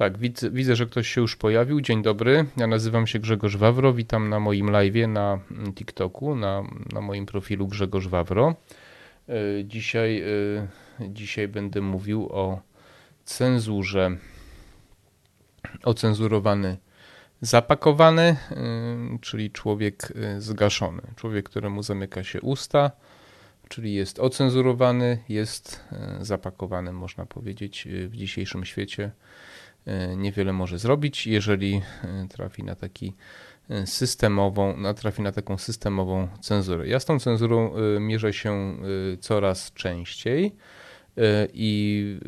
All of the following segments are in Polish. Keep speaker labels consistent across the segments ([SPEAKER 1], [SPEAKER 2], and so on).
[SPEAKER 1] Tak, widzę, widzę, że ktoś się już pojawił. Dzień dobry. Ja nazywam się Grzegorz Wawro. Witam na moim live na TikToku, na, na moim profilu Grzegorz Wawro. E, dzisiaj, e, dzisiaj będę mówił o cenzurze. Ocenzurowany zapakowany, e, czyli człowiek zgaszony. Człowiek, któremu zamyka się usta, czyli jest ocenzurowany, jest zapakowany, można powiedzieć, w dzisiejszym świecie niewiele może zrobić, jeżeli e, trafi na taki e, systemową, trafi na taką systemową cenzurę. Ja z tą cenzurą mierzę się coraz częściej i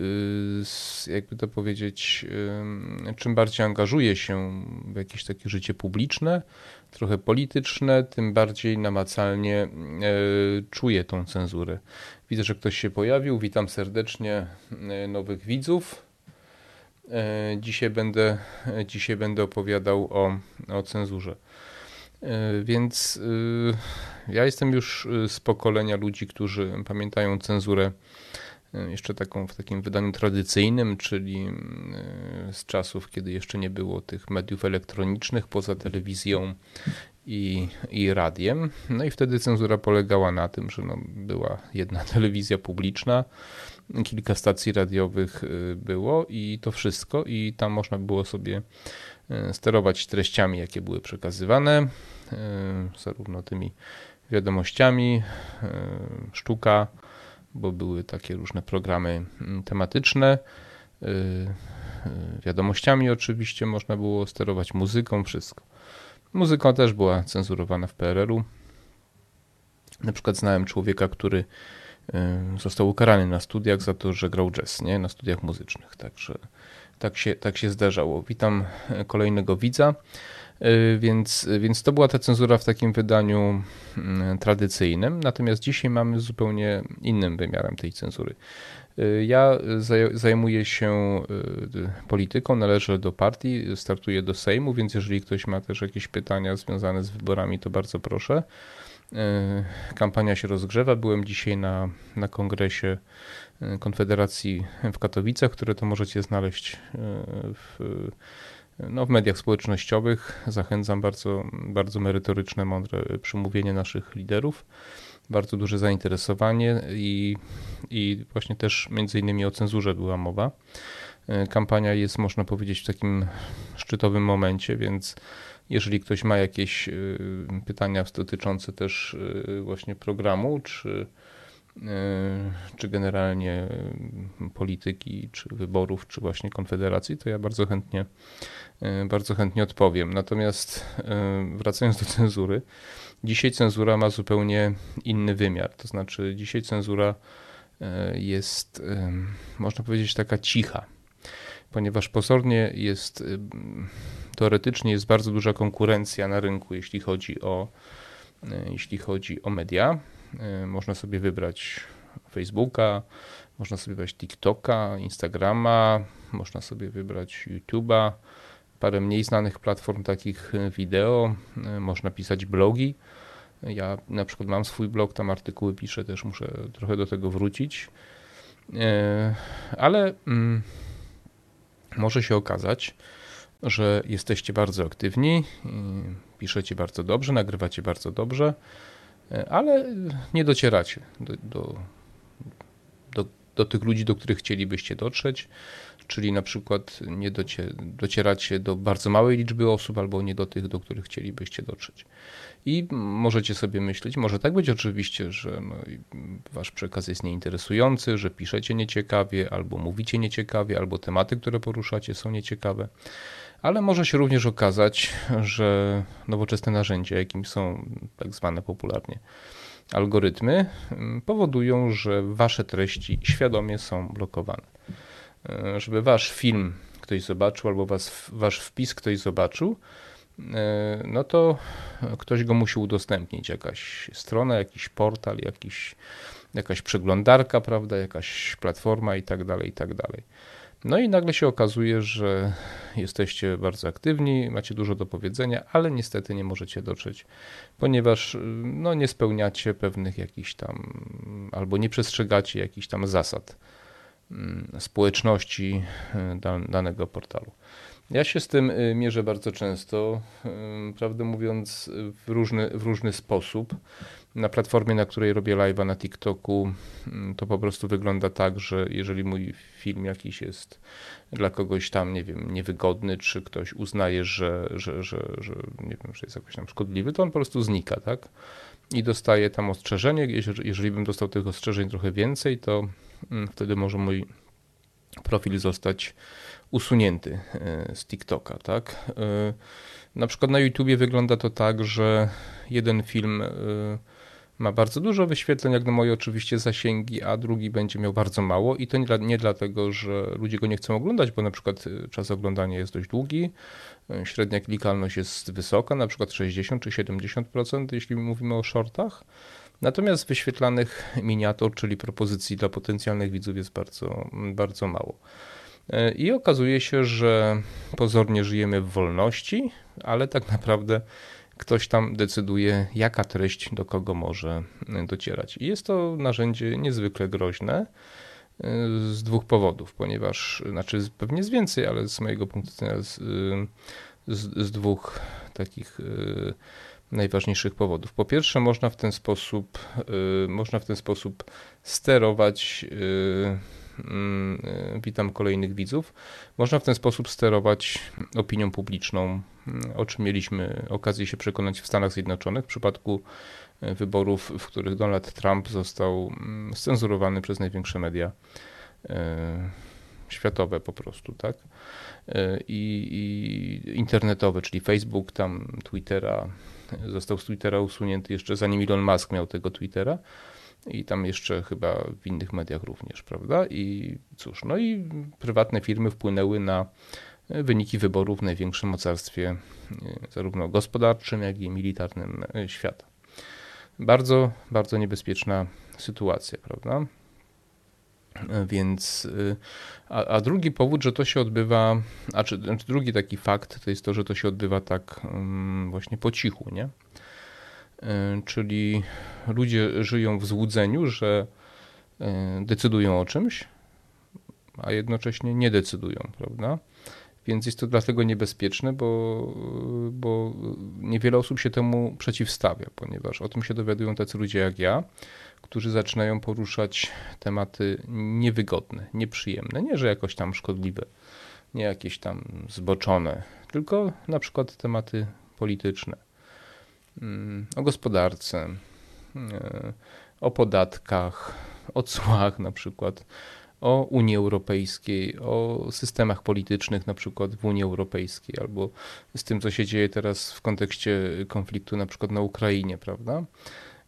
[SPEAKER 1] jakby to powiedzieć, czym bardziej angażuję się w jakieś takie życie publiczne, trochę polityczne, tym bardziej namacalnie czuję tą cenzurę. Widzę, że ktoś się pojawił. Witam serdecznie nowych widzów. E, dzisiaj będę, dzisiaj będę opowiadał o, o cenzurze. E, więc e, ja jestem już z pokolenia ludzi, którzy pamiętają cenzurę jeszcze taką w takim wydaniu tradycyjnym, czyli z czasów, kiedy jeszcze nie było tych mediów elektronicznych poza telewizją i, i radiem. No i wtedy cenzura polegała na tym, że no była jedna telewizja publiczna, kilka stacji radiowych y, było i to wszystko, i tam można było sobie y, sterować treściami, jakie były przekazywane, y, zarówno tymi wiadomościami, sztuka, bo były takie różne programy mm, tematyczne. Wiadomościami oczywiście można było sterować muzyką, wszystko. Muzyka też była cenzurowana w PRL-u. Na przykład znałem człowieka, który Y, został ukarany na studiach za to, że grał jazz, nie? na studiach muzycznych. Także tak się, tak się zdarzało. Witam kolejnego widza. Y, więc, więc to była ta cenzura w takim wydaniu mm, tradycyjnym. Natomiast dzisiaj mamy zupełnie innym wymiarem tej cenzury. Y, ja zajmuję się polityką, należę do partii, startuję do Sejmu, więc jeżeli ktoś ma też jakieś pytania związane z wyborami, to bardzo proszę. E, kampania się rozgrzewa. Byłem dzisiaj na, na kongresie Konfederacji w Katowicach, które to możecie znaleźć w, no, w mediach społecznościowych. Zachęcam bardzo, bardzo merytoryczne, mądre przemówienie naszych liderów. Bardzo duże zainteresowanie i, i właśnie też między innymi o cenzurze była mowa. Kampania jest, można powiedzieć, w takim szczytowym momencie, więc jeżeli ktoś ma jakieś y, pytania dotyczące też y, właśnie programu, czy, czy generalnie polityki, czy wyborów, czy właśnie konfederacji, to ja bardzo chętnie, bardzo chętnie odpowiem. Natomiast wracając do cenzury, dzisiaj cenzura ma zupełnie inny wymiar. To znaczy, dzisiaj cenzura jest, można powiedzieć, taka cicha, ponieważ pozornie jest teoretycznie jest bardzo duża konkurencja na rynku, jeśli chodzi o, e, jeśli chodzi o media. E, można sobie wybrać Facebooka, można sobie wybrać TikToka, Instagrama, można sobie wybrać YouTube'a, parę mniej znanych platform takich wideo, e, można pisać blogi. Ja na przykład mam swój blog, tam artykuły piszę, też muszę trochę do tego wrócić. Ale mm, może się okazać, że jesteście bardzo aktywni, piszecie bardzo dobrze, nagrywacie bardzo dobrze, ale nie docieracie do, do, do, tych ludzi, do których chcielibyście dotrzeć, czyli na przykład nie docie, docieracie do bardzo małej liczby osób albo nie do tych, do których chcielibyście dotrzeć. I możecie sobie myśleć, może tak być oczywiście, że no, wasz przekaz jest nieinteresujący, że piszecie nieciekawie, albo mówicie nieciekawie, albo tematy, które poruszacie są nieciekawe ale może się również okazać, że nowoczesne narzędzia, jakim są tak zwane popularnie algorytmy, mm, powodują, że wasze treści świadomie są blokowane. E, żeby wasz film ktoś zobaczył, albo was, wasz wpis ktoś zobaczył, e, no to ktoś go musi udostępnić. Jakaś strona, jakiś portal, jakiś, jakaś przeglądarka, prawda, jakaś platforma i tak dalej, i tak dalej. No i nagle się okazuje, że jesteście bardzo aktywni, macie dużo do powiedzenia, ale niestety nie możecie dotrzeć, ponieważ no, nie spełniacie pewnych jakichś tam, albo nie przestrzegacie jakichś tam zasad. mm, społeczności danego portalu. Ja się z tym mierzę bardzo często, prawdę mówiąc, w różny, w różny sposób na platformie, na której robię live'a na TikToku, mm, to po prostu wygląda tak, że jeżeli mój film jakiś jest dla kogoś tam, nie wiem, niewygodny, czy ktoś uznaje, że, że, że, że nie wiem, że jest jakoś tam szkodliwy, to on po prostu znika, tak? I dostaje tam ostrzeżenie. Jeżeli, bym dostał tych ostrzeżeń trochę więcej, to mm, wtedy może mój profil zostać usunięty e, z TikToka, tak? E, na przykład na YouTubie wygląda to tak, że jeden film e, ma bardzo dużo wyświetleń, jak na moje oczywiście zasięgi, a drugi będzie miał bardzo mało i to nie, nie dlatego, że ludzie go nie chcą oglądać, bo na przykład y, czas oglądania jest dość długi, y, średnia klikalność jest wysoka, na przykład 60 czy 70%, jeśli mówimy o shortach. Natomiast wyświetlanych miniatur, czyli propozycji dla potencjalnych widzów jest bardzo, bardzo mało. Y, I okazuje się, że pozornie żyjemy w wolności, ale tak naprawdę ktoś tam decyduje, jaka treść do kogo może docierać. I jest to narzędzie niezwykle groźne y, z dwóch powodów, ponieważ, znaczy pewnie z więcej, ale z mojego punktu widzenia z, z, z dwóch takich najważniejszych powodów. Po pierwsze, można w ten sposób, można w ten sposób sterować Mm, e, witam kolejnych widzów. Można w ten sposób sterować opinią publiczną, o czym mieliśmy okazję się przekonać w Stanach Zjednoczonych w przypadku e, wyborów, w których Donald Trump został mm, scenzurowany przez największe media e, światowe po prostu, tak? I, i internetowe, czyli Facebook, tam Twittera, został z Twittera usunięty jeszcze zanim Elon Musk miał tego Twittera i tam jeszcze chyba w innych mediach również, prawda? I cóż, no i prywatne firmy wpłynęły na wyniki wyborów w największym mocarstwie, e, zarówno gospodarczym, jak i militarnym e, świata. Bardzo, bardzo niebezpieczna sytuacja, prawda? E, więc, a, a, drugi powód, że to się odbywa, a czy, znaczy drugi taki fakt, to jest to, że to się odbywa tak um, właśnie po cichu, nie? Czyli ludzie żyją w złudzeniu, że decydują o czymś, a jednocześnie nie decydują, prawda? Więc jest to dlatego niebezpieczne, bo, bo niewiele osób się temu przeciwstawia, ponieważ o tym się dowiadują tacy ludzie jak ja, którzy zaczynają poruszać tematy niewygodne, nieprzyjemne, nie że jakoś tam szkodliwe, nie jakieś tam zboczone, tylko na przykład tematy polityczne. Mm, o gospodarce, e, o podatkach, o cłach na przykład, o Unii Europejskiej, o systemach politycznych na przykład w Unii Europejskiej, albo z tym, co się dzieje teraz w kontekście konfliktu na przykład na Ukrainie, prawda?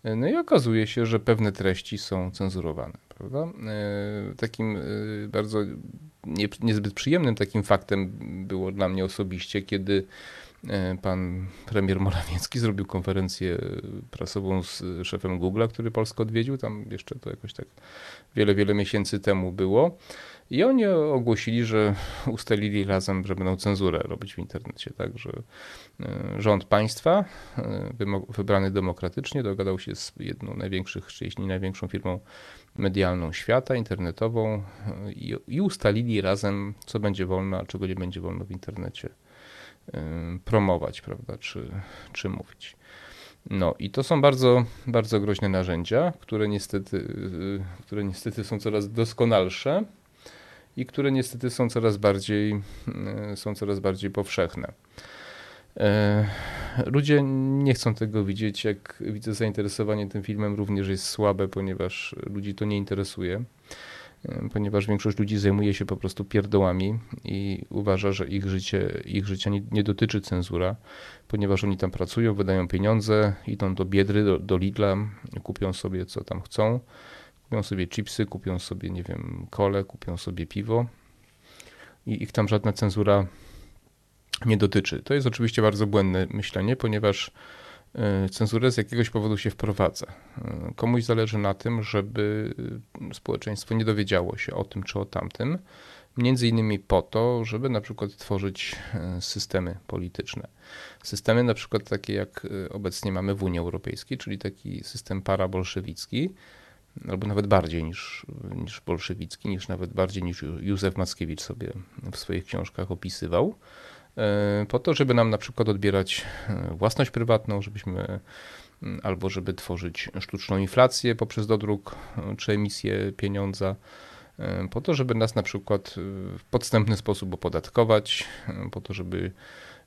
[SPEAKER 1] E, no i okazuje się, że pewne treści są cenzurowane, prawda? E, takim bardzo niezbyt przyjemnym takim faktem było dla mnie osobiście, kiedy E, pan premier Morawiecki zrobił konferencję prasową z szefem Google'a, który Polskę odwiedził. Tam jeszcze to jakoś tak wiele, wiele miesięcy temu było. I oni ogłosili, że ustalili razem, że będą cenzurę robić w internecie. Także e, rząd państwa, e, wybrany demokratycznie, dogadał się z jedną największych, czy jeśli nie największą firmą medialną świata, internetową i, i ustalili razem, co będzie wolno, a czego nie będzie wolno w internecie promować, prawda, czy, czy mówić. No i to są bardzo, bardzo groźne narzędzia, które niestety, które niestety są coraz doskonalsze i które niestety są coraz bardziej, są coraz bardziej powszechne. E, ludzie nie chcą tego widzieć. Jak widzę, zainteresowanie tym filmem również jest słabe, ponieważ ludzi to nie interesuje ponieważ większość ludzi zajmuje się po prostu pierdołami i uważa, że ich życie, ich życia nie, nie dotyczy cenzura, ponieważ oni tam pracują, wydają pieniądze, idą do Biedry, do, do Lidla, kupią sobie co tam chcą, kupią sobie chipsy, kupią sobie, nie wiem, kole, kupią sobie piwo i ich tam żadna cenzura nie dotyczy. To jest oczywiście bardzo błędne myślenie, ponieważ cenzurę z jakiegoś powodu się wprowadza. E, komuś zależy na tym, żeby społeczeństwo nie dowiedziało się o tym czy o tamtym, między innymi po to, żeby na przykład tworzyć e, systemy polityczne. Systemy na przykład takie jak obecnie mamy w Unii Europejskiej, czyli taki system parabolszewicki, albo nawet bardziej niż, niż bolszewicki, niż nawet bardziej niż Józef Mackiewicz sobie w swoich książkach opisywał, po to, żeby nam na przykład odbierać własność prywatną, żebyśmy albo żeby tworzyć sztuczną inflację poprzez dodruk czy emisję pieniądza, po to, żeby nas na przykład w podstępny sposób opodatkować, po to, żeby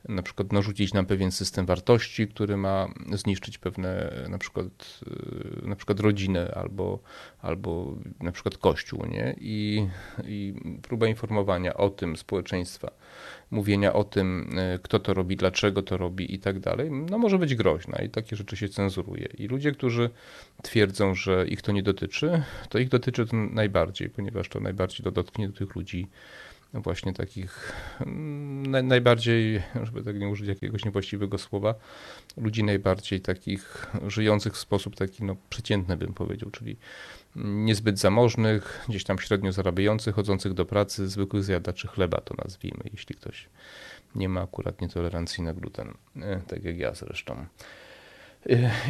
[SPEAKER 1] na przykład narzucić nam pewien system wartości, który ma zniszczyć pewne na przykład, na przykład rodzinę albo, albo na przykład kościół, nie? I, I próba informowania o tym społeczeństwa, mówienia o tym, kto to robi, dlaczego to robi i tak dalej, no może być groźna i takie rzeczy się cenzuruje. I ludzie, którzy twierdzą, że ich to nie dotyczy, to ich dotyczy to najbardziej, ponieważ to najbardziej to dotknie do tych ludzi właśnie takich mm, najbardziej, żeby tak nie użyć jakiegoś niewłaściwego słowa, ludzi najbardziej takich żyjących w sposób taki no, przeciętny bym powiedział, czyli niezbyt zamożnych, gdzieś tam średnio zarabiających, chodzących do pracy, zwykłych zjadaczy chleba to nazwijmy, jeśli ktoś nie ma akurat nietolerancji na gluten, e, tak jak ja zresztą.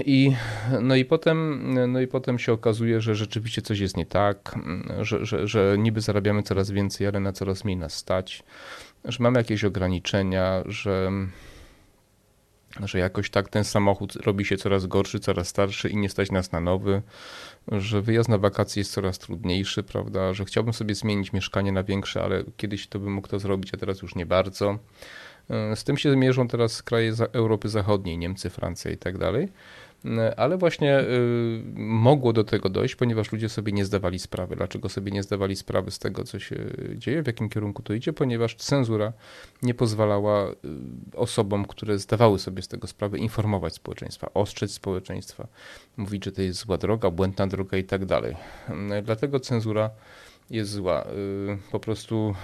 [SPEAKER 1] I, no, i potem, no i potem się okazuje, że rzeczywiście coś jest nie tak, że, że, że niby zarabiamy coraz więcej, ale na coraz mniej nas stać, że mamy jakieś ograniczenia, że, że jakoś tak ten samochód robi się coraz gorszy, coraz starszy i nie stać nas na nowy, że wyjazd na wakacje jest coraz trudniejszy, prawda, że chciałbym sobie zmienić mieszkanie na większe, ale kiedyś to bym mógł to zrobić, a teraz już nie bardzo z tym się mierzą teraz kraje Europy Zachodniej, Niemcy, Francja i tak dalej. E, ale właśnie e, mogło do tego dojść, ponieważ ludzie sobie nie zdawali sprawy. Dlaczego sobie nie zdawali sprawy z tego, co się dzieje, w jakim kierunku to idzie? Ponieważ cenzura nie pozwalała osobom, które zdawały sobie z tego sprawę, informować społeczeństwa, ostrzec społeczeństwa, mówić, że to jest zła droga, błędna droga i tak dalej. Dlatego cenzura jest zła. Y, po prostu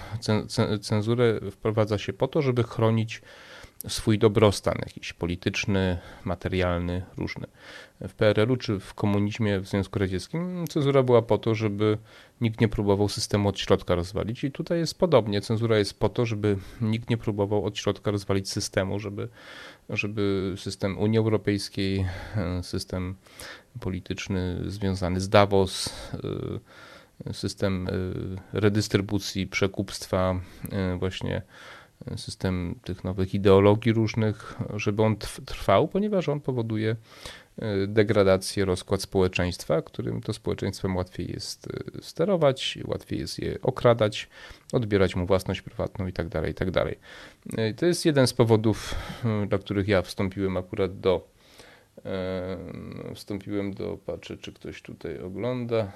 [SPEAKER 1] cenzurę wprowadza się po to, żeby chronić swój dobrostan, jakiś polityczny, materialny, różny. W PRL-u czy w komunizmie w Związku Radzieckim cenzura była po to, żeby nikt nie próbował systemu od środka rozwalić i tutaj jest podobnie. Cenzura jest po to, żeby nikt nie próbował od środka rozwalić systemu, żeby, żeby system Unii Europejskiej, system polityczny związany z Davos, y, system y, redystrybucji, przekupstwa, y, właśnie y, system tych nowych ideologii różnych, żeby on trwał, ponieważ on powoduje degradację, rozkład społeczeństwa, którym to społeczeństwem łatwiej jest sterować, łatwiej jest je okradać, odbierać mu własność prywatną itd. Tak itd. Tak to jest jeden z powodów, dla których ja wstąpiłem akurat do wstąpiłem do, patrzę czy ktoś tutaj ogląda,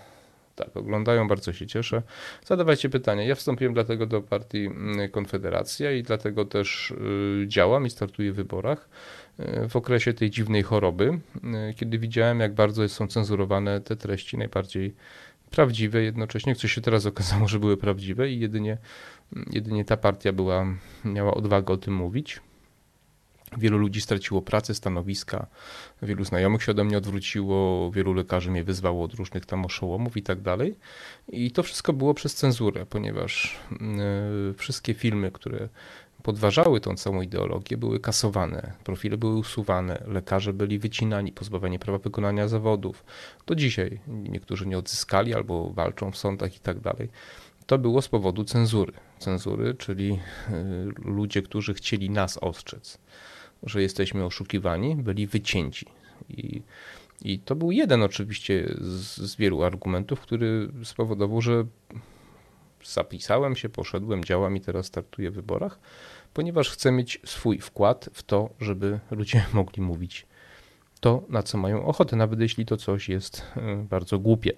[SPEAKER 1] tak, oglądają, bardzo się cieszę. Zadawajcie pytania. Ja wstąpiłem dlatego do partii mm, Konfederacja i dlatego też y, działam i startuję w wyborach y, w okresie tej dziwnej choroby, y, kiedy widziałem, jak bardzo są cenzurowane te treści najbardziej prawdziwe, jednocześnie, co się teraz okazało, że były prawdziwe i jedynie, jedynie ta partia była, miała odwagę o tym mówić. Wielu ludzi straciło pracę, stanowiska, wielu znajomych się ode mnie odwróciło, wielu lekarzy mnie wyzwało od różnych tam oszołomów i tak dalej. I to wszystko było przez cenzurę, ponieważ yy, wszystkie filmy, które podważały tą całą ideologię, były kasowane, profile były usuwane, lekarze byli wycinani, pozbawieni prawa wykonania zawodów. Do dzisiaj niektórzy nie odzyskali albo walczą w sądach i tak dalej. To było z powodu cenzury. Cenzury, czyli yy, ludzie, którzy chcieli nas ostrzec że jesteśmy oszukiwani, byli wycięci. I, i to był jeden oczywiście z, z wielu argumentów, który spowodował, że zapisałem się, poszedłem, działam i teraz startuję w wyborach, ponieważ chcę mieć swój wkład w to, żeby ludzie mogli mówić to, na co mają ochotę, nawet jeśli to coś jest e, bardzo głupie.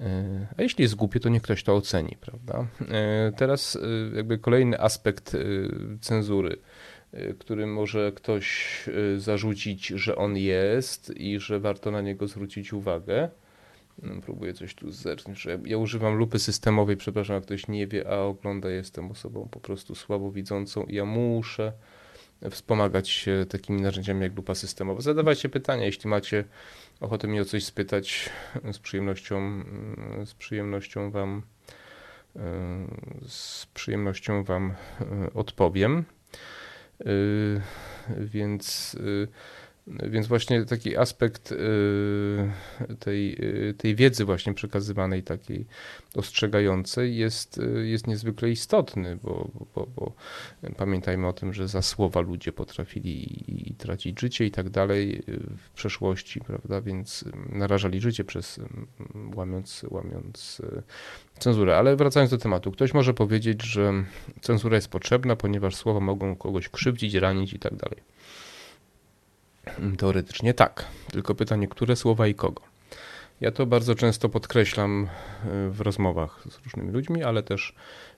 [SPEAKER 1] E, a jeśli jest głupie, to niech ktoś to oceni, prawda? E, teraz jakby kolejny aspekt cenzury Y, który może ktoś y, zarzucić, że on jest i że warto na niego zwrócić uwagę. No, próbuję coś tu zerknąć. Ja używam lupy systemowej, przepraszam, jak ktoś nie wie, a ogląda, jestem osobą po prostu słabowidzącą i ja muszę wspomagać się takimi narzędziami jak lupa systemowa. Zadawajcie pytania, jeśli macie ochotę mi o coś spytać, z przyjemnością, z przyjemnością wam z przyjemnością wam odpowiem. Y, więc y, Więc właśnie taki aspekt y, tej, tej wiedzy właśnie przekazywanej, takiej ostrzegającej jest, jest niezwykle istotny, bo, bo, bo pamiętajmy o tym, że za słowa ludzie potrafili i tracić życie i tak dalej w przeszłości, prawda, więc narażali życie przez łamiąc, łamiąc cenzurę. Ale wracając do tematu, ktoś może powiedzieć, że cenzura jest potrzebna, ponieważ słowa mogą kogoś krzywdzić, ranić i tak dalej. Teoretycznie tak, tylko pytanie, które słowa i kogo. Ja to bardzo często podkreślam e, w rozmowach z różnymi ludźmi, ale też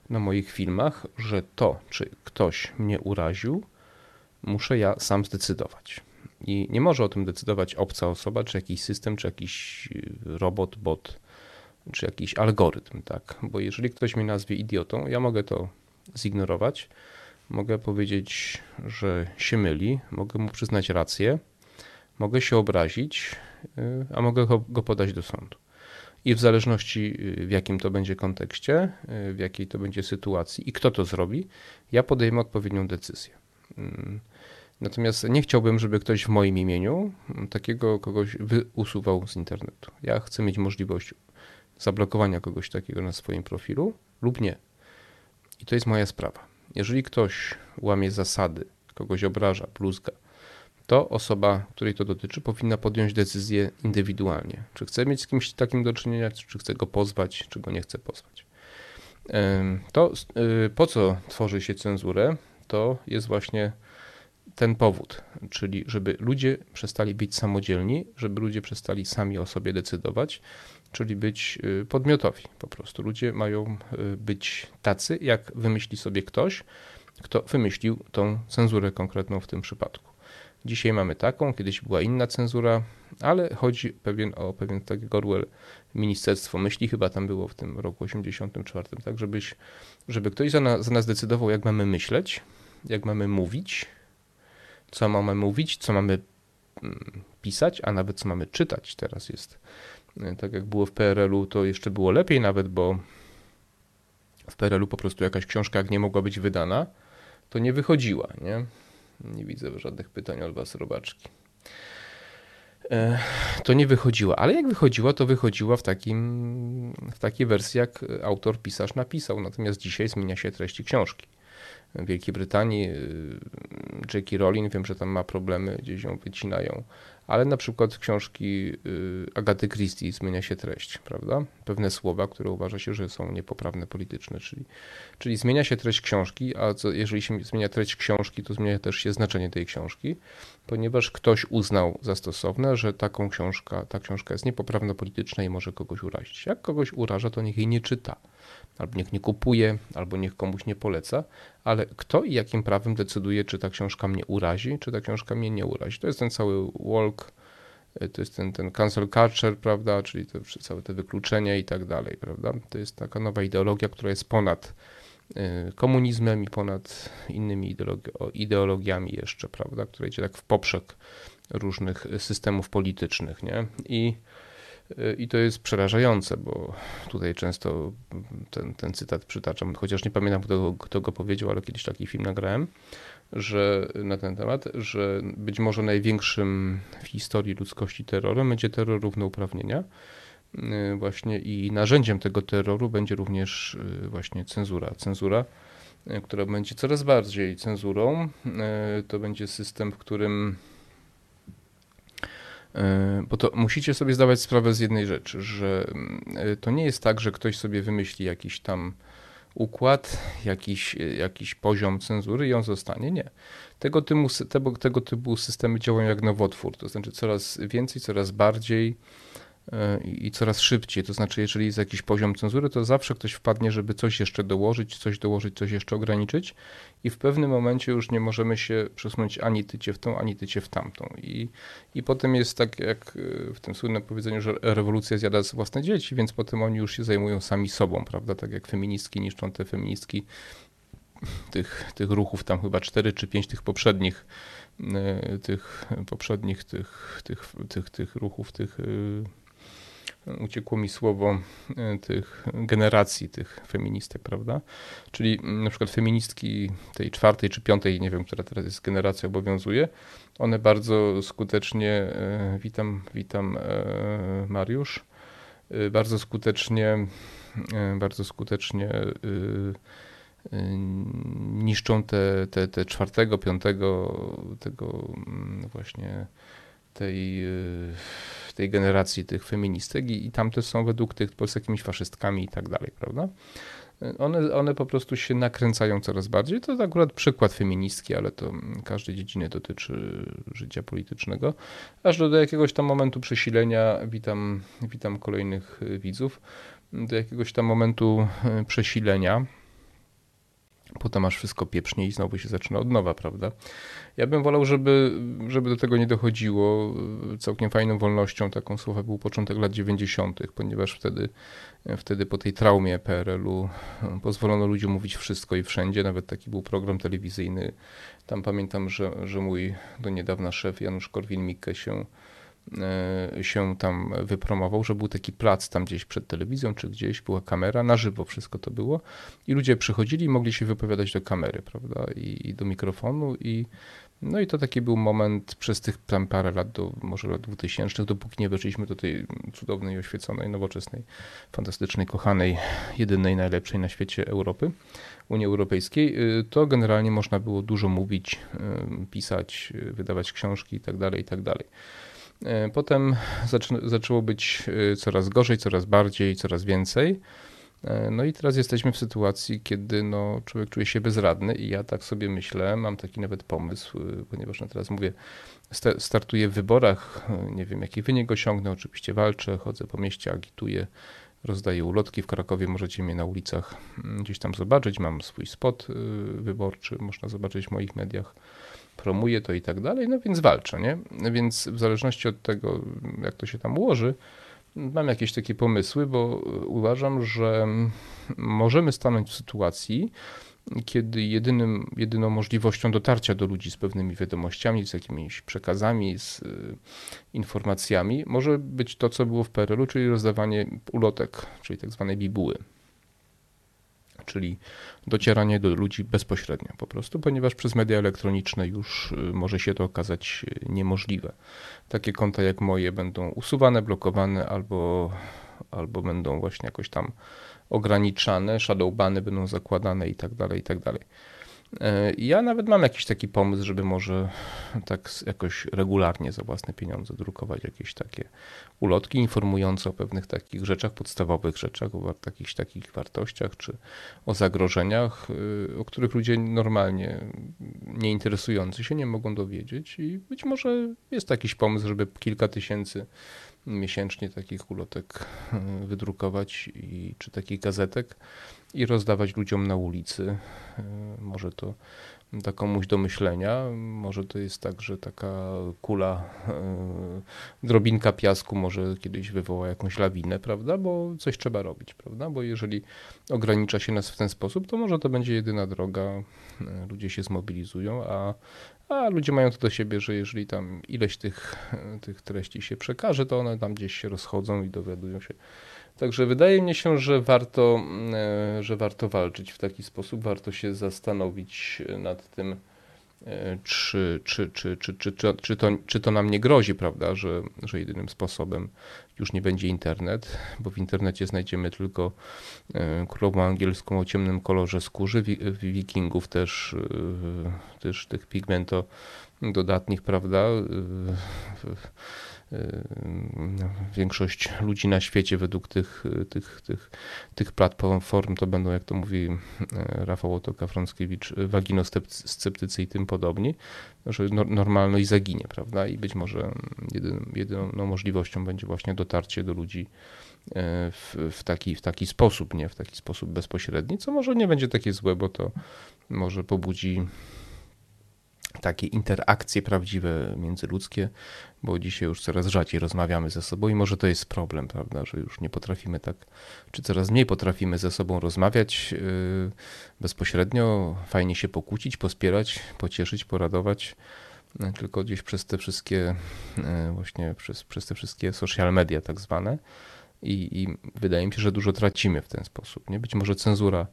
[SPEAKER 1] na moich filmach, że to, czy ktoś mnie uraził, muszę ja sam zdecydować. I nie może o tym decydować obca osoba, czy jakiś system, czy jakiś e, robot, bot, czy jakiś algorytm, tak? Bo jeżeli ktoś mnie nazwie idiotą, ja mogę to zignorować, mogę powiedzieć, że się myli, mogę mu przyznać rację, mogę się obrazić, y, a mogę go podać do sądu. I w zależności y, w jakim to będzie kontekście, y, w jakiej to będzie sytuacji i kto to zrobi, ja podejmę odpowiednią decyzję. Mm. Natomiast nie chciałbym, żeby ktoś w moim imieniu takiego kogoś usuwał z internetu. Ja chcę mieć możliwość zablokowania kogoś takiego na swoim profilu lub nie. I to jest moja sprawa. Jeżeli ktoś łamie zasady, kogoś obraża, bluzga, to osoba, której to dotyczy, powinna podjąć decyzję indywidualnie. Czy chce mieć z kimś takim do czynienia, czy chce go pozwać, czy go nie chce pozwać. To y, po co tworzy się cenzurę, to jest właśnie ten powód, czyli żeby ludzie przestali być samodzielni, żeby ludzie przestali sami o sobie decydować, czyli być y, podmiotowi po prostu. Ludzie mają y, być tacy, jak wymyśli sobie ktoś, kto wymyślił tą cenzurę konkretną w tym przypadku. Dzisiaj mamy taką, kiedyś była inna cenzura, ale chodzi pewien, o pewien taki Orwell, Ministerstwo Myśli, chyba tam było w tym roku 84, tak, żebyś, żeby ktoś za, na, za nas decydował, jak mamy myśleć, jak mamy mówić, co mamy mówić, co mamy mm, pisać, a nawet co mamy czytać. Teraz jest E, tak jak było w PRL-u, to jeszcze było lepiej nawet, bo w PRL-u po prostu jakaś książka, jak nie mogła być wydana, to nie wychodziła, nie? Nie widzę żadnych pytań od was, robaczki. E, to nie wychodziła, ale jak wychodziła, to wychodziła w, takim, w takiej wersji, jak autor, pisarz napisał. Natomiast dzisiaj zmienia się treści książki. Wielkiej Brytanii y, J.K. Rowling, wiem, że tam ma problemy, gdzieś ją wycinają ale na przykład książki y, Agaty Christie zmienia się treść, prawda? Pewne słowa, które uważa się, że są niepoprawne polityczne, czyli, czyli zmienia się treść książki, a co, jeżeli się zmienia treść książki, to zmienia też się znaczenie tej książki, ponieważ ktoś uznał za stosowne, że taką książka, ta książka jest niepoprawna polityczna i może kogoś urazić. Jak kogoś uraża, to niech jej nie czyta albo niech nie kupuje, albo niech komuś nie poleca, ale kto i jakim prawem decyduje, czy ta książka mnie urazi, czy ta książka mnie nie urazi. To jest ten cały walk, e, to jest ten, ten cancel culture, prawda, czyli te, całe te wykluczenia i tak dalej, prawda. To jest taka nowa ideologia, która jest ponad e, komunizmem i ponad innymi ideologi ideologiami jeszcze, prawda, która idzie tak w poprzek różnych systemów politycznych, nie? I i to jest przerażające, bo tutaj często ten, ten cytat przytaczam, chociaż nie pamiętam, kto, kto go powiedział, ale kiedyś taki film nagrałem, że na ten temat, że być może największym w historii ludzkości terrorem będzie terror równouprawnienia. Y, właśnie i narzędziem tego terroru będzie również y, właśnie cenzura. Cenzura, y, która będzie coraz bardziej cenzurą. To będzie system, w którym bo to musicie sobie zdawać sprawę z jednej rzeczy, że e, to nie jest tak, że ktoś sobie wymyśli jakiś tam układ, jakiś, e, jakiś poziom cenzury i on zostanie. Nie. Tego typu, tego, tego typu systemy działają jak nowotwór, to znaczy coraz więcej, coraz bardziej i coraz szybciej. To znaczy, jeżeli jest jakiś poziom cenzury, to zawsze ktoś wpadnie, żeby coś jeszcze dołożyć, coś dołożyć, coś jeszcze ograniczyć, i w pewnym momencie już nie możemy się przesunąć ani tycie w tą, ani tycie w tamtą. I, i potem jest tak, jak w tym słynnym powiedzeniu, że rewolucja zjada własne dzieci, więc potem oni już się zajmują sami sobą, prawda? Tak jak feministki niszczą te feministki tych, tych ruchów, tam chyba cztery czy pięć tych poprzednich, tych poprzednich tych, tych, tych, tych ruchów, tych uciekło mi słowo e, tych generacji tych feministek, prawda? Czyli na przykład feministki tej czwartej czy piątej, nie wiem, która teraz jest generacja obowiązuje, one bardzo skutecznie, e, witam, witam Mariusz, bardzo skutecznie, bardzo skutecznie niszczą te, te, te czwartego, piątego, tego mm, właśnie tej, y, tej generacji tych feministek i, i tamte są według tych z jakimiś faszystkami i tak dalej, prawda? One, one po prostu się nakręcają coraz bardziej. To akurat przykład feministki, ale to każdej dziedziny dotyczy życia politycznego. Aż do, do jakiegoś tam momentu przesilenia, witam, witam kolejnych widzów, do jakiegoś tam momentu y, przesilenia potem aż wszystko pieprznie i znowu się zaczyna od nowa, prawda? Ja bym wolał, żeby, żeby do tego nie dochodziło. Całkiem fajną wolnością taką słowa był początek lat 90., ponieważ wtedy, wtedy po tej traumie PRL-u pozwolono ludziom mówić wszystko i wszędzie. Nawet taki był program telewizyjny. Tam pamiętam, że, że mój do niedawna szef Janusz Korwin-Mikke się E, się tam wypromował, że był taki plac tam gdzieś przed telewizją, czy gdzieś była kamera, na żywo wszystko to było i ludzie przychodzili i mogli się wypowiadać do kamery, prawda, i, i do mikrofonu i no i to taki był moment przez tych tam parę lat, do może lat 2000, dopóki nie weszliśmy do tej cudownej, oświeconej, nowoczesnej, fantastycznej, kochanej, jedynej, najlepszej na świecie Europy, Unii Europejskiej, y, to generalnie można było dużo mówić, y, pisać, wydawać książki itd., tak itd. E, potem zaczęło być e, coraz gorzej, coraz bardziej, coraz więcej. E, no i teraz jesteśmy w sytuacji, kiedy no, człowiek czuje się bezradny i ja tak sobie myślę, mam taki nawet pomysł, ponieważ no teraz mówię, startuję w wyborach, nie wiem jaki wynik osiągnę, oczywiście walczę, chodzę po mieście, agituję, rozdaję ulotki w Krakowie, możecie mnie na ulicach mm, gdzieś tam zobaczyć, mam swój spot wyborczy, można zobaczyć w moich mediach promuje to i tak dalej, no więc walczę, nie? Więc w zależności od tego, jak to się tam ułoży, mam jakieś takie pomysły, bo uważam, że możemy stanąć w sytuacji, kiedy jedynym, jedyną możliwością dotarcia do ludzi z pewnymi wiadomościami, z jakimiś przekazami, z y, informacjami, może być to, co było w PRL-u, czyli rozdawanie ulotek, czyli tak zwane bibuły czyli docieranie do ludzi bezpośrednio po prostu, ponieważ przez media elektroniczne już y, może się to okazać y, niemożliwe. Takie konta jak moje będą usuwane, blokowane albo, albo będą właśnie jakoś tam ograniczane, shadowbany będą zakładane i tak dalej, i tak dalej. E, ja nawet mam jakiś taki pomysł, żeby może tak jakoś regularnie za własne pieniądze drukować jakieś takie ulotki informujące o pewnych takich rzeczach, podstawowych rzeczach, o jakichś takich wartościach czy o zagrożeniach, y, o których ludzie normalnie nie interesujący się nie mogą dowiedzieć. I być może jest jakiś pomysł, żeby kilka tysięcy miesięcznie takich ulotek y, wydrukować i, czy takich gazetek i rozdawać ludziom na ulicy. E, może to da komuś do myślenia. Może to jest tak, że taka kula, e, drobinka piasku może kiedyś wywoła jakąś lawinę, prawda? Bo coś trzeba robić, prawda? Bo jeżeli ogranicza się nas w ten sposób, to może to będzie jedyna droga. E, ludzie się zmobilizują, a, a ludzie mają to do siebie, że jeżeli tam ileś tych, tych treści się przekaże, to one tam gdzieś się rozchodzą i dowiadują się Także wydaje mi się, że warto, e, że warto walczyć w taki sposób, warto się zastanowić nad tym, e, czy, czy, czy, czy, czy, czy, czy, to, czy to nam nie grozi, prawda, że, że jedynym sposobem już nie będzie internet, bo w internecie znajdziemy tylko e, królową angielską o ciemnym kolorze skórzy, wikingów też, też tych pigmento dodatnich, prawda, większość ludzi na świecie według tych, tych, tych, tych platform to będą, jak to mówi yy, Rafał Otoka-Frąckiewicz, waginosceptycy i tym podobni, że normalność zaginie, prawda? I być może jedyną, jedyną możliwością będzie właśnie dotarcie do ludzi yy, w, w, taki, w taki sposób, nie w taki sposób bezpośredni, co może nie będzie takie złe, bo to może pobudzi takie interakcje prawdziwe międzyludzkie, bo dzisiaj już coraz rzadziej rozmawiamy ze sobą i może to jest problem, prawda, że już nie potrafimy tak, czy coraz mniej potrafimy ze sobą rozmawiać yy, bezpośrednio, fajnie się pokłócić, pospierać, pocieszyć, poradować, yy, tylko gdzieś przez te wszystkie, yy, właśnie przez, przez te wszystkie social media tak zwane. i, i wydaje mi się, że dużo tracimy w ten sposób. Nie? Być może cenzura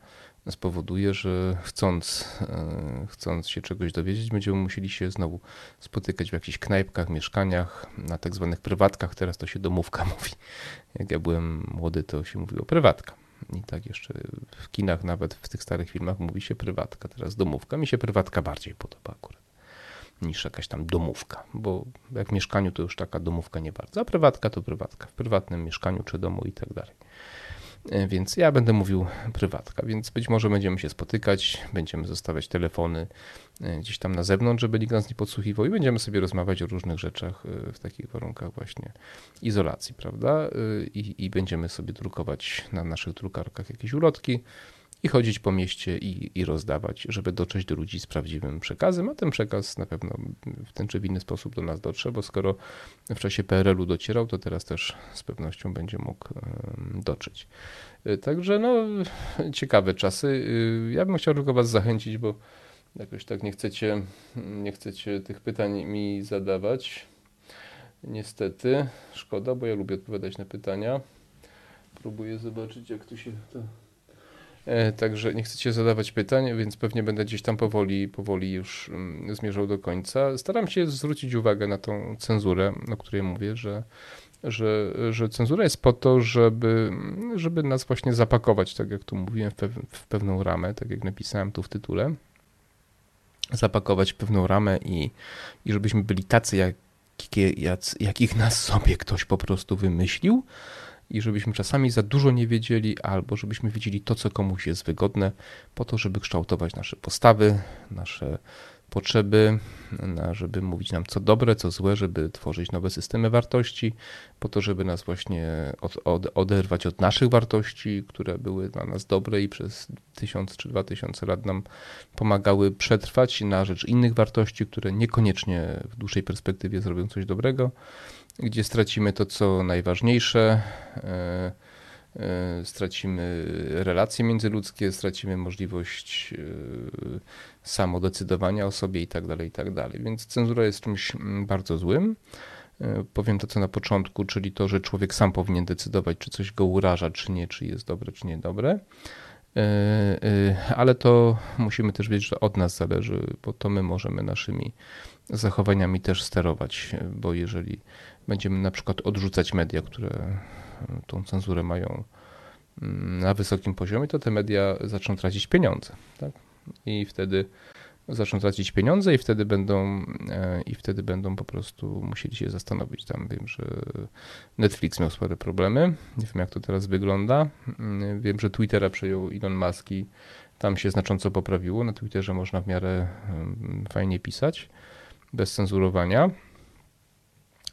[SPEAKER 1] spowoduje, że chcąc, e, chcąc się czegoś dowiedzieć, będziemy musieli się znowu spotykać w jakichś knajpkach, mieszkaniach, na tak zwanych prywatkach. Teraz to się domówka mówi. Jak ja byłem młody, to się mówiło prywatka. I tak jeszcze w kinach, nawet w tych starych filmach mówi się prywatka, teraz domówka. Mi się prywatka bardziej podoba akurat niż jakaś tam domówka, bo jak w mieszkaniu to już taka domówka nie bardzo, a prywatka to prywatka, w prywatnym mieszkaniu czy domu i tak dalej. E, więc ja będę mówił prywatka, więc być może będziemy się spotykać, będziemy zostawiać telefony e, gdzieś tam na zewnątrz, żeby nikt nas nie podsłuchiwał i będziemy sobie rozmawiać o różnych rzeczach e, w takich warunkach właśnie izolacji, prawda? I, i będziemy sobie drukować na naszych drukarkach jakieś ulotki i chodzić po mieście i, i rozdawać, żeby dotrzeć do ludzi z prawdziwym przekazem, a ten przekaz na pewno w ten czy w inny sposób do nas dotrze, bo skoro w czasie PRL-u docierał, to teraz też z pewnością będzie mógł dotrzeć. Y, także no, ciekawe czasy. Y, ja bym chciał tylko was zachęcić, bo jakoś tak nie chcecie, nie chcecie tych pytań mi zadawać. Niestety, szkoda, bo ja lubię odpowiadać na pytania. Próbuję zobaczyć, jak tu się to także nie chcecie zadawać pytań, więc pewnie będę gdzieś tam powoli, powoli już mm, zmierzał do końca. Staram się zwrócić uwagę na tą cenzurę, o której mówię, że, że, że cenzura jest po to, żeby, żeby nas właśnie zapakować, tak jak tu mówiłem, w, pew, w pewną ramę, tak jak napisałem tu w tytule. Zapakować w pewną ramę i, i żebyśmy byli tacy, jak, jak, jakich nas sobie ktoś po prostu wymyślił i żebyśmy czasami za dużo nie wiedzieli, albo żebyśmy wiedzieli to, co komuś jest wygodne, po to, żeby kształtować nasze postawy, nasze potrzeby, żeby mówić nam co dobre, co złe, żeby tworzyć nowe systemy wartości, po to, żeby nas właśnie od, od, oderwać od naszych wartości, które były dla nas dobre i przez tysiąc czy dwa tysiące lat nam pomagały przetrwać na rzecz innych wartości, które niekoniecznie w dłuższej perspektywie zrobią coś dobrego gdzie stracimy to, co najważniejsze, e, e, stracimy relacje międzyludzkie, stracimy możliwość e, samodecydowania o sobie i tak dalej, i tak. Więc cenzura jest czymś mm, bardzo złym. Powiem to, co na początku, czyli to, że człowiek sam powinien decydować, czy coś go uraża, czy nie, czy jest dobre, czy niedobre. Ale to musimy też wiedzieć, że od nas zależy, bo to my możemy naszymi zachowaniami też sterować, bo jeżeli będziemy na przykład odrzucać media, które e, tą cenzurę mają mm, na wysokim poziomie, to te media zaczną tracić pieniądze. Tak? I wtedy zaczną tracić pieniądze i wtedy będą e, i wtedy będą po prostu musieli się zastanowić. Tam wiem, że Netflix miał spore problemy. Nie wiem, jak to teraz wygląda. Mm, wiem, że Twittera przejął Elon Musk i tam się znacząco poprawiło. Na Twitterze można w miarę fajnie pisać, bez cenzurowania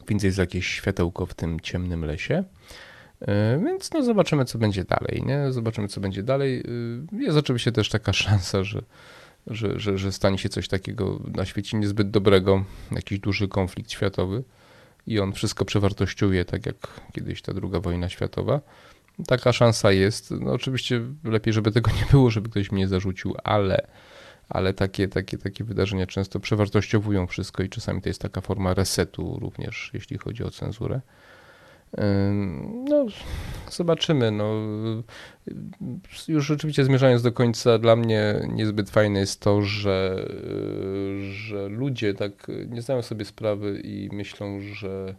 [SPEAKER 1] więc jest jakieś światełko w tym ciemnym lesie. E, więc no zobaczymy, co będzie dalej. Nie? Zobaczymy, co będzie dalej. E, jest oczywiście też taka szansa, że, że, że, że stanie się coś takiego na świecie niezbyt dobrego, jakiś duży konflikt światowy i on wszystko przewartościuje, tak jak kiedyś ta druga wojna światowa. Taka szansa jest. No oczywiście lepiej, żeby tego nie było, żeby ktoś mnie zarzucił, ale ale takie, takie, takie wydarzenia często przewartościowują wszystko i czasami to jest taka forma resetu również, jeśli chodzi o cenzurę. No, zobaczymy. No, już rzeczywiście zmierzając do końca, dla mnie niezbyt fajne jest to, że, że ludzie tak nie zdają sobie sprawy i myślą, że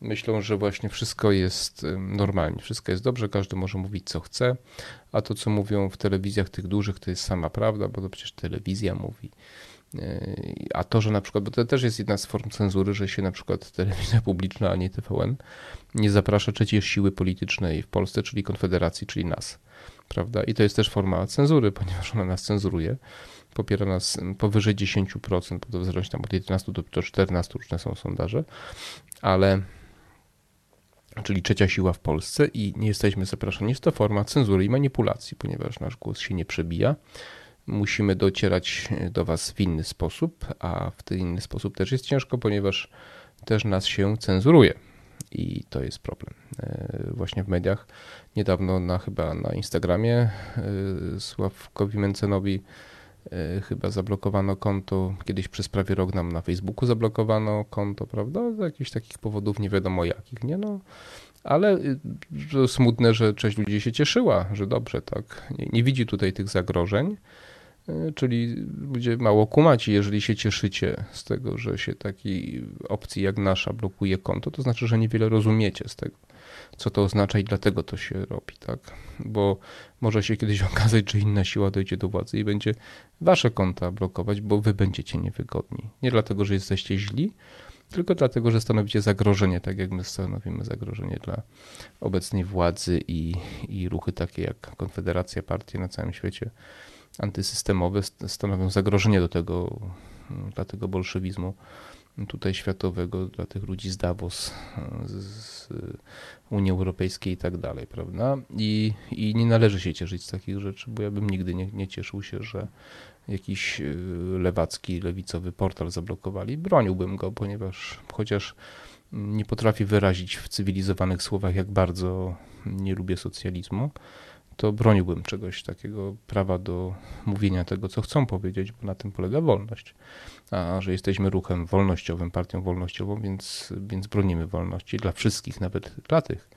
[SPEAKER 1] myślą, że właśnie wszystko jest normalnie, wszystko jest dobrze, każdy może mówić co chce, a to co mówią w telewizjach tych dużych to jest sama prawda, bo to przecież telewizja mówi. E, a to, że na przykład, bo to też jest jedna z form cenzury, że się na przykład telewizja publiczna, a nie TVN, nie zaprasza trzeciej siły politycznej w Polsce, czyli Konfederacji, czyli nas. Prawda? I to jest też forma cenzury, ponieważ ona nas cenzuruje. Popiera nas powyżej 10%, bo to w zależności tam od 11 do 14 różne są sondaże, ale czyli trzecia siła w Polsce i nie jesteśmy zapraszani. Jest to forma cenzury i manipulacji, ponieważ nasz głos się nie przebija. Musimy docierać do Was w inny sposób, a w ten inny sposób też jest ciężko, ponieważ też nas się cenzuruje. I to jest problem. E, właśnie w mediach niedawno na chyba na Instagramie e, Sławkowi Mencenowi E, chyba zablokowano konto, kiedyś przez prawie rok nam na Facebooku zablokowano konto, prawda? Z jakichś takich powodów nie wiadomo jakich, nie? No, Ale to smutne, że część ludzi się cieszyła, że dobrze, tak. Nie, nie widzi tutaj tych zagrożeń. Czyli ludzie mało kumać i jeżeli się cieszycie z tego, że się takiej opcji jak nasza blokuje konto, to znaczy, że niewiele rozumiecie z tego co to oznacza i dlatego to się robi, tak? Bo może się kiedyś okazać, że inna siła dojdzie do władzy i będzie wasze konta blokować, bo wy będziecie niewygodni. Nie dlatego, że jesteście źli, tylko dlatego, że stanowicie zagrożenie, tak jak my stanowimy zagrożenie dla obecnej władzy i, i ruchy takie jak Konfederacja, partie na całym świecie antysystemowe stanowią zagrożenie do tego, dla tego bolszewizmu tutaj światowego dla tych ludzi z Davos, z Unii Europejskiej i tak dalej, prawda? I, I nie należy się cieszyć z takich rzeczy, bo ja bym nigdy nie, nie cieszył się, że jakiś y, lewacki, lewicowy portal zablokowali. Broniłbym go, ponieważ chociaż nie potrafię wyrazić w cywilizowanych słowach, jak bardzo nie lubię socjalizmu, to broniłbym czegoś takiego, prawa do mówienia tego, co chcą powiedzieć, bo na tym polega wolność. A że jesteśmy ruchem wolnościowym, partią wolnościową, więc, więc bronimy wolności dla wszystkich, nawet dla tych,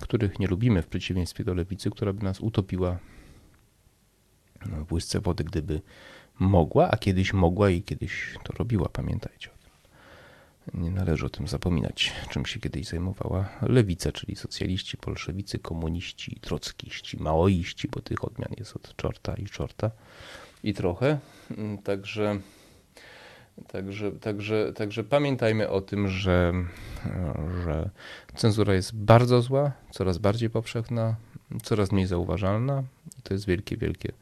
[SPEAKER 1] których nie lubimy, w przeciwieństwie do lewicy, która by nas utopiła w błysce wody, gdyby mogła, a kiedyś mogła i kiedyś to robiła, pamiętajcie. Nie należy o tym zapominać, czym się kiedyś zajmowała lewica, czyli socjaliści, bolszewicy, komuniści, trockiści, maoiści, bo tych odmian jest od czorta i czorta i trochę. Mm, także, także, także, także pamiętajmy o tym, że, że cenzura jest bardzo zła, coraz bardziej powszechna, coraz mniej zauważalna i to jest wielkie, wielkie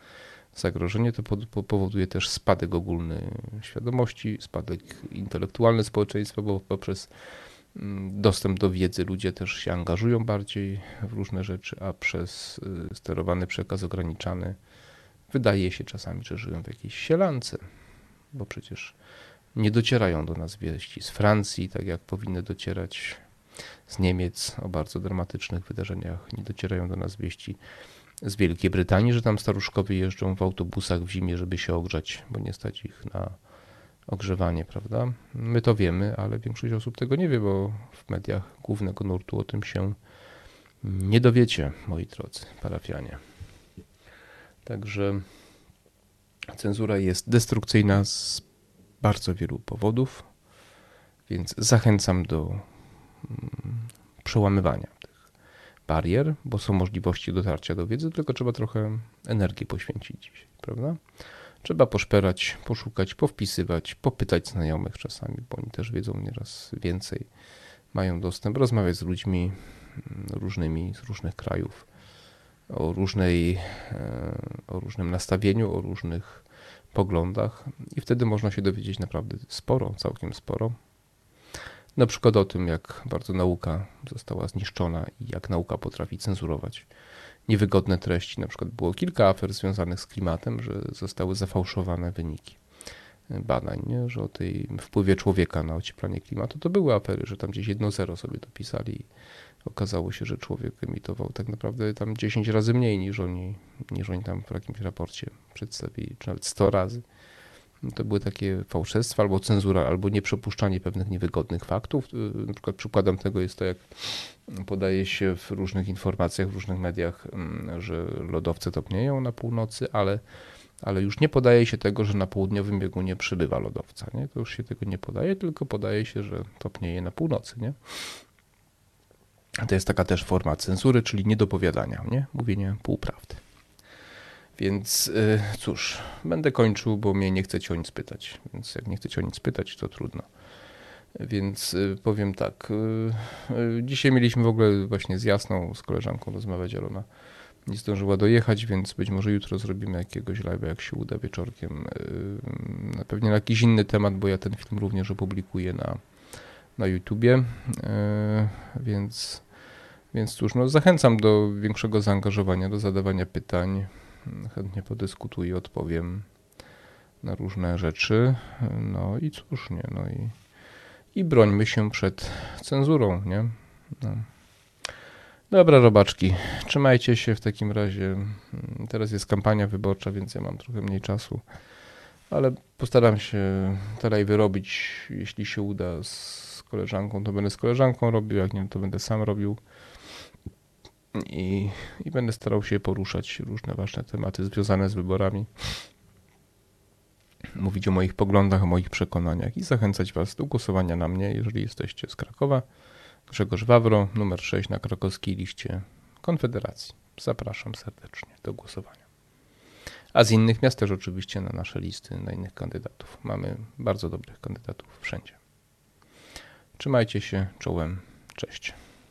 [SPEAKER 1] zagrożenie, to powoduje też spadek ogólny świadomości, spadek intelektualny społeczeństwa, bo poprzez mm, dostęp do wiedzy ludzie też się angażują bardziej w różne rzeczy, a przez y, sterowany przekaz ograniczany wydaje się czasami, że żyją w jakiejś sielance, bo przecież nie docierają do nas wieści z Francji, tak jak powinny docierać z Niemiec o bardzo dramatycznych wydarzeniach, nie docierają do nas wieści z Wielkiej Brytanii, że tam staruszkowie jeżdżą w autobusach w zimie, żeby się ogrzać, bo nie stać ich na ogrzewanie, prawda? My to wiemy, ale większość osób tego nie wie, bo w mediach głównego nurtu o tym się nie dowiecie, moi drodzy parafianie. Także cenzura jest destrukcyjna z bardzo wielu powodów, więc zachęcam do mm, przełamywania barier, bo są możliwości dotarcia do wiedzy, tylko trzeba trochę energii poświęcić dzisiaj, prawda? Trzeba poszperać, poszukać, powpisywać, popytać znajomych czasami, bo oni też wiedzą nieraz więcej, mają dostęp, rozmawiać z ludźmi mm, różnymi z różnych krajów o różnej, e, o różnym nastawieniu, o różnych poglądach i wtedy można się dowiedzieć naprawdę sporo, całkiem sporo na przykład o tym, jak bardzo nauka została zniszczona i jak nauka potrafi cenzurować niewygodne treści. Na przykład było kilka afer związanych z klimatem, że zostały zafałszowane wyniki badań, nie? że o tej wpływie człowieka na ocieplanie klimatu to były afery, że tam gdzieś jedno zero sobie dopisali i okazało się, że człowiek emitował tak naprawdę tam 10 razy mniej niż oni, niż oni tam w jakimś raporcie przedstawili, czy nawet 100 razy. To były takie fałszerstwa albo cenzura, albo nieprzepuszczanie pewnych niewygodnych faktów. Y, na przykład przykładem tego jest to, jak podaje się w różnych informacjach, w różnych mediach, mm, że lodowce topnieją na północy, ale, ale już nie podaje się tego, że na południowym biegunie przybywa lodowca. Nie? To już się tego nie podaje, tylko podaje się, że topnieje na północy. Nie? To jest taka też forma cenzury, czyli niedopowiadania, nie? mówienie półprawdy. Więc y, cóż, będę kończył, bo mnie nie chcecie o nic pytać. Więc jak nie chcecie o nic pytać, to trudno. Więc y, powiem tak. Y, dzisiaj mieliśmy w ogóle właśnie z Jasną, z koleżanką rozmawiać, ale ona nie zdążyła dojechać, więc być może jutro zrobimy jakiegoś live, jak się uda wieczorkiem. Pewnie na jakiś inny temat, bo ja ten film również opublikuję na, na YouTubie. Więc, więc cóż, no zachęcam do większego zaangażowania, do zadawania pytań chętnie podyskutuję, odpowiem na różne rzeczy. No i cóż, nie, no i, i brońmy się przed cenzurą, nie? No. Dobra, robaczki, trzymajcie się w takim razie. Teraz jest kampania wyborcza, więc ja mam trochę mniej czasu, ale postaram się te live robić, jeśli się uda, z koleżanką, to będę z koleżanką robił, jak nie, to będę sam robił. I, I będę starał się poruszać różne ważne tematy związane z wyborami. Mówić o moich poglądach, o moich przekonaniach i zachęcać Was do głosowania na mnie, jeżeli jesteście z Krakowa. Grzegorz Wawro, numer 6 na krakowskiej liście Konfederacji. Zapraszam serdecznie do głosowania. A z innych miast też oczywiście na nasze listy, na innych kandydatów. Mamy bardzo dobrych kandydatów wszędzie. Trzymajcie się czołem. Cześć.